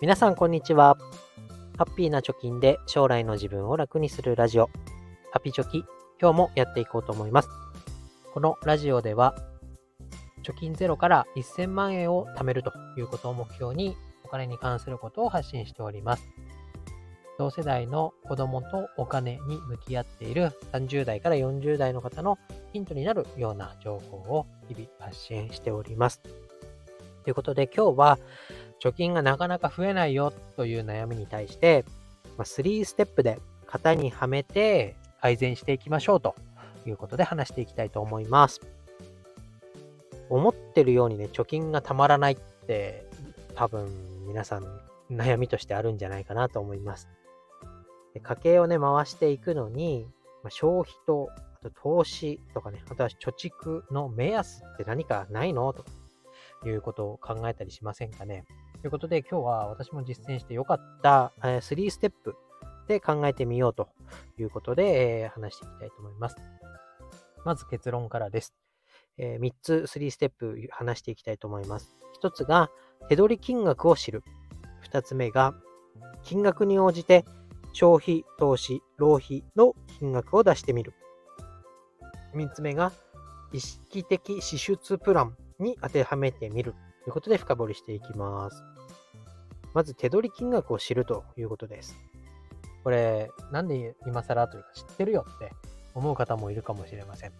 皆さんこんにちは。ハッピーな貯金で将来の自分を楽にするラジオ、ハピチョキ、今日もやっていこうと思います。このラジオでは、貯金ゼロから1000万円を貯めるということを目標に、お金に関することを発信しております。同世代の子供とお金に向き合っている30代から40代の方のヒントになるような情報を日々発信しております。ということで今日は貯金がなかなか増えないよという悩みに対して、ま3ステップで型にはめて改善していきましょうということで話していきたいと思います。思ってるようにね、貯金がたまらないって多分皆さん悩みとしてあるんじゃないかなと思います。で家計をね、回していくのに、まあ、消費と、あと投資とかね、あとは貯蓄の目安って何かないの？ということを考えたりしませんかね？ということで、今日は私も実践してよかった3ステップで考えてみようということで、え話していきたいと思います。まず結論からです。え3つ3ステップ話していきたいと思います。1つが手取り金額を知る。2つ目が金額に応じて消費、投資、浪費の金額を出してみる。3つ目が意識的支出プランに当てはめてみるいうことで深掘りしていきます。まず手取り金額を知るということです。これ、なんで今更というか知ってるよって思う方もいるかもしれません。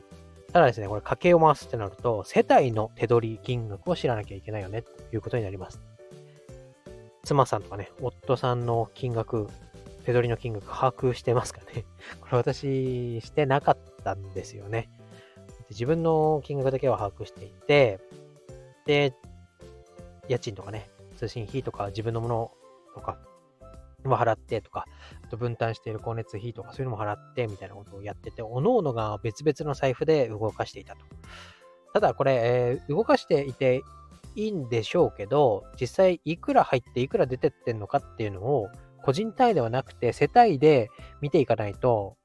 ただですね、これ家計を回すってなると、世帯の手取り金額を知らなきゃいけないよねということになります。妻さんとかね、夫さんの金額、手取りの金額把握してますかね。これ私してなかったんですよね。自分の金額だけは把握していて、で、家賃とかね、通信費とか自分のものとかも払ってとか、あと分担している光熱費とかそういうのも払ってみたいなことをやってて、おのおのが別々の財布で動かしていたと。ただこれ、えー、動かしていていいんでしょうけど、実際いくら入っていくら出てってんのかっていうのを個人単位ではなくて世帯で見ていかないと、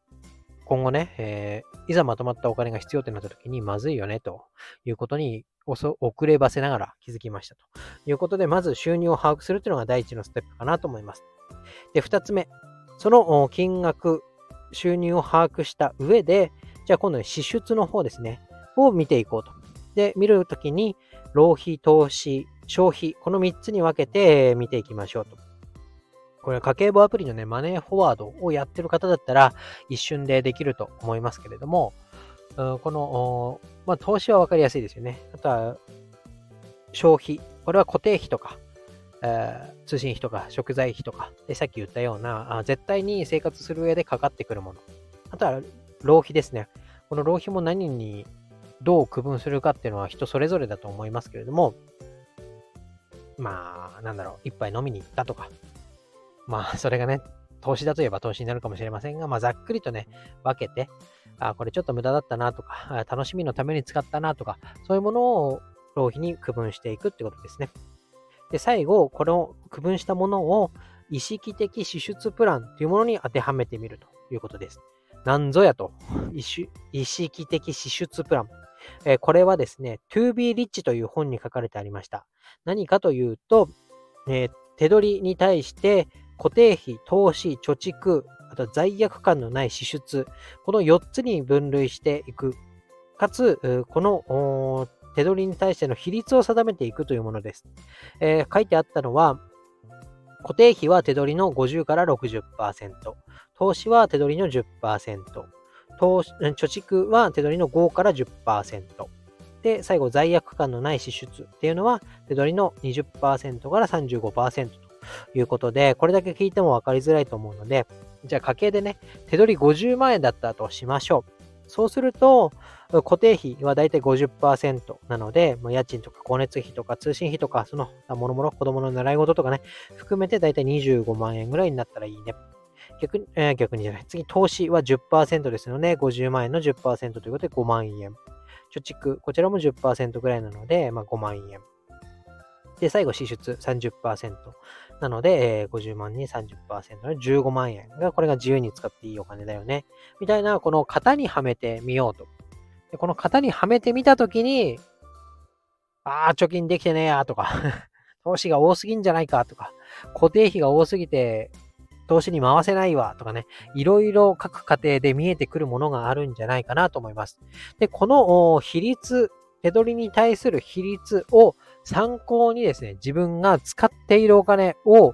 今後ね、えー、いざまとまったお金が必要ってなった時にまずいよねということに遅ればせながら気づきましたということで、まず収入を把握するというのが第一のステップかなと思います。で、二つ目、その金額、収入を把握した上で、じゃあ今度は支出の方ですね、を見ていこうと。で、見るときに、浪費、投資、消費、この3つに分けて見ていきましょうと。これ家計簿アプリのね、マネーフォワードをやってる方だったら一瞬でできると思いますけれども、この、まあ、投資は分かりやすいですよね。あとは、消費。これは固定費とか、え、通信費とか食材費とか、でさっき言ったようなあ、絶対に生活する上でかかってくるもの。あとは、浪費ですね。この浪費も何にどう区分するかっていうのは人それぞれだと思いますけれども、まあ、なんだろう、一杯飲みに行ったとか、まあ、それがね、投資だといえば投資になるかもしれませんが、まあ、ざっくりとね、分けて、あ、これちょっと無駄だったなとか、楽しみのために使ったなとか、そういうものを浪費に区分していくってことですね。で、最後、この区分したものを意識的支出プランというものに当てはめてみるということです。なんぞやと。意識的支出プラン。えー、これはですね、To be rich という本に書かれてありました。何かというと、えー、手取りに対して固定費、投資、貯蓄、あと罪悪感のない支出、この4つに分類していく。かつ、この手取りに対しての比率を定めていくというものです。えー、書いてあったのは、固定費は手取りの50から60%、投資は手取りの10%、投貯蓄は手取りの5から10%。で、最後、罪悪感のない支出っていうのは、手取りの20%から35%ということで、これだけ聞いても分かりづらいと思うので、じゃあ家計でね、手取り50万円だったとしましょう。そうすると、固定費はだいたい50%なので、まあ、家賃とか光熱費とか通信費とか、そのもろもろ子供の習い事とかね、含めてだいたい25万円ぐらいになったらいいね。逆に、えー、逆にじゃない。次、投資は10%ですので、50万円の10%ということで5万円。貯蓄、こちらも10%ぐらいなので、まあ、5万円。で、最後、支出30%。なので、えー、50万に30%の15万円が、これが自由に使っていいお金だよね。みたいな、この型にはめてみようと。でこの型にはめてみたときに、ああ、貯金できてねえやとか 投資が多すぎんじゃないかとか、固定費が多すぎて投資に回せないわとかね、いろいろ各家庭で見えてくるものがあるんじゃないかなと思います。で、この比率、手取りに対する比率を参考にですね、自分が使っているお金を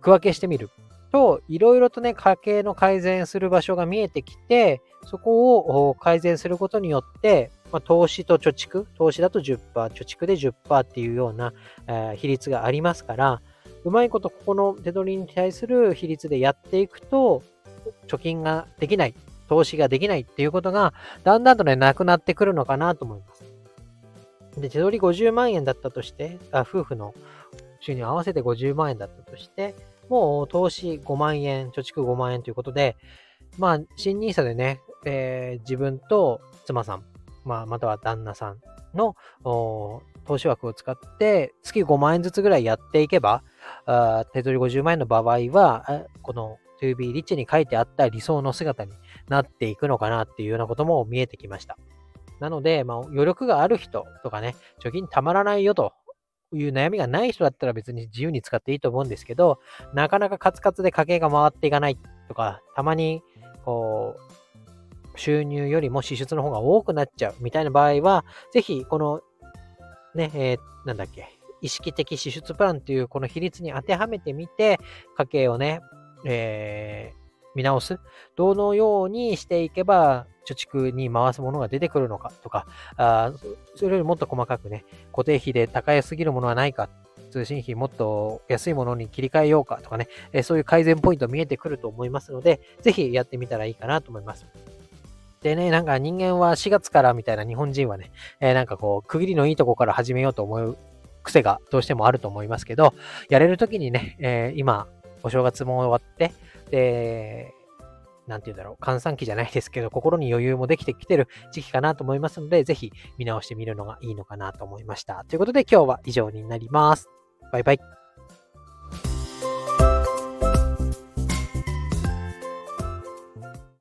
区分けしてみると、いろいろとね、家計の改善する場所が見えてきて、そこを改善することによって、まあ、投資と貯蓄、投資だと10%、貯蓄で10%っていうような、えー、比率がありますから、うまいことここの手取りに対する比率でやっていくと、貯金ができない、投資ができないっていうことが、だんだんとね、なくなってくるのかなと思います。で、手取り50万円だったとして、あ夫婦の収入合わせて50万円だったとして、もう投資5万円、貯蓄5万円ということで、まあ、新 nisa でね、えー、自分と妻さん、まあ、または旦那さんの投資枠を使って月5万円ずつぐらいやっていけば、あ手取り50万円の場合は、この To be rich に書いてあった理想の姿になっていくのかなっていうようなことも見えてきました。なので、まあ、余力がある人とかね、貯金たまらないよという悩みがない人だったら別に自由に使っていいと思うんですけど、なかなかカツカツで家計が回っていかないとか、たまに、こう、収入よりも支出の方が多くなっちゃうみたいな場合は、ぜひ、この、ね、えー、なんだっけ、意識的支出プランというこの比率に当てはめてみて、家計をね、えー、見直す？どのようにしていけば、貯蓄に回すものが出てくるのかとか、あそれよりもっと細かくね、固定費で高すぎるものはないか、通信費もっと安いものに切り替えようかとかね、えそういう改善ポイント見えてくると思いますので、ぜひやってみたらいいかなと思います。でね、なんか人間は4月からみたいな日本人はね、えー、なんかこう、区切りのいいとこから始めようと思う癖がどうしてもあると思いますけど、やれるときにね、えー、今、お正月も終わって、で、なんて言うんだろう、閑散期じゃないですけど、心に余裕もできてきてる時期かなと思いますので、ぜひ見直してみるのがいいのかなと思いました。ということで今日は以上になります。バイバイ。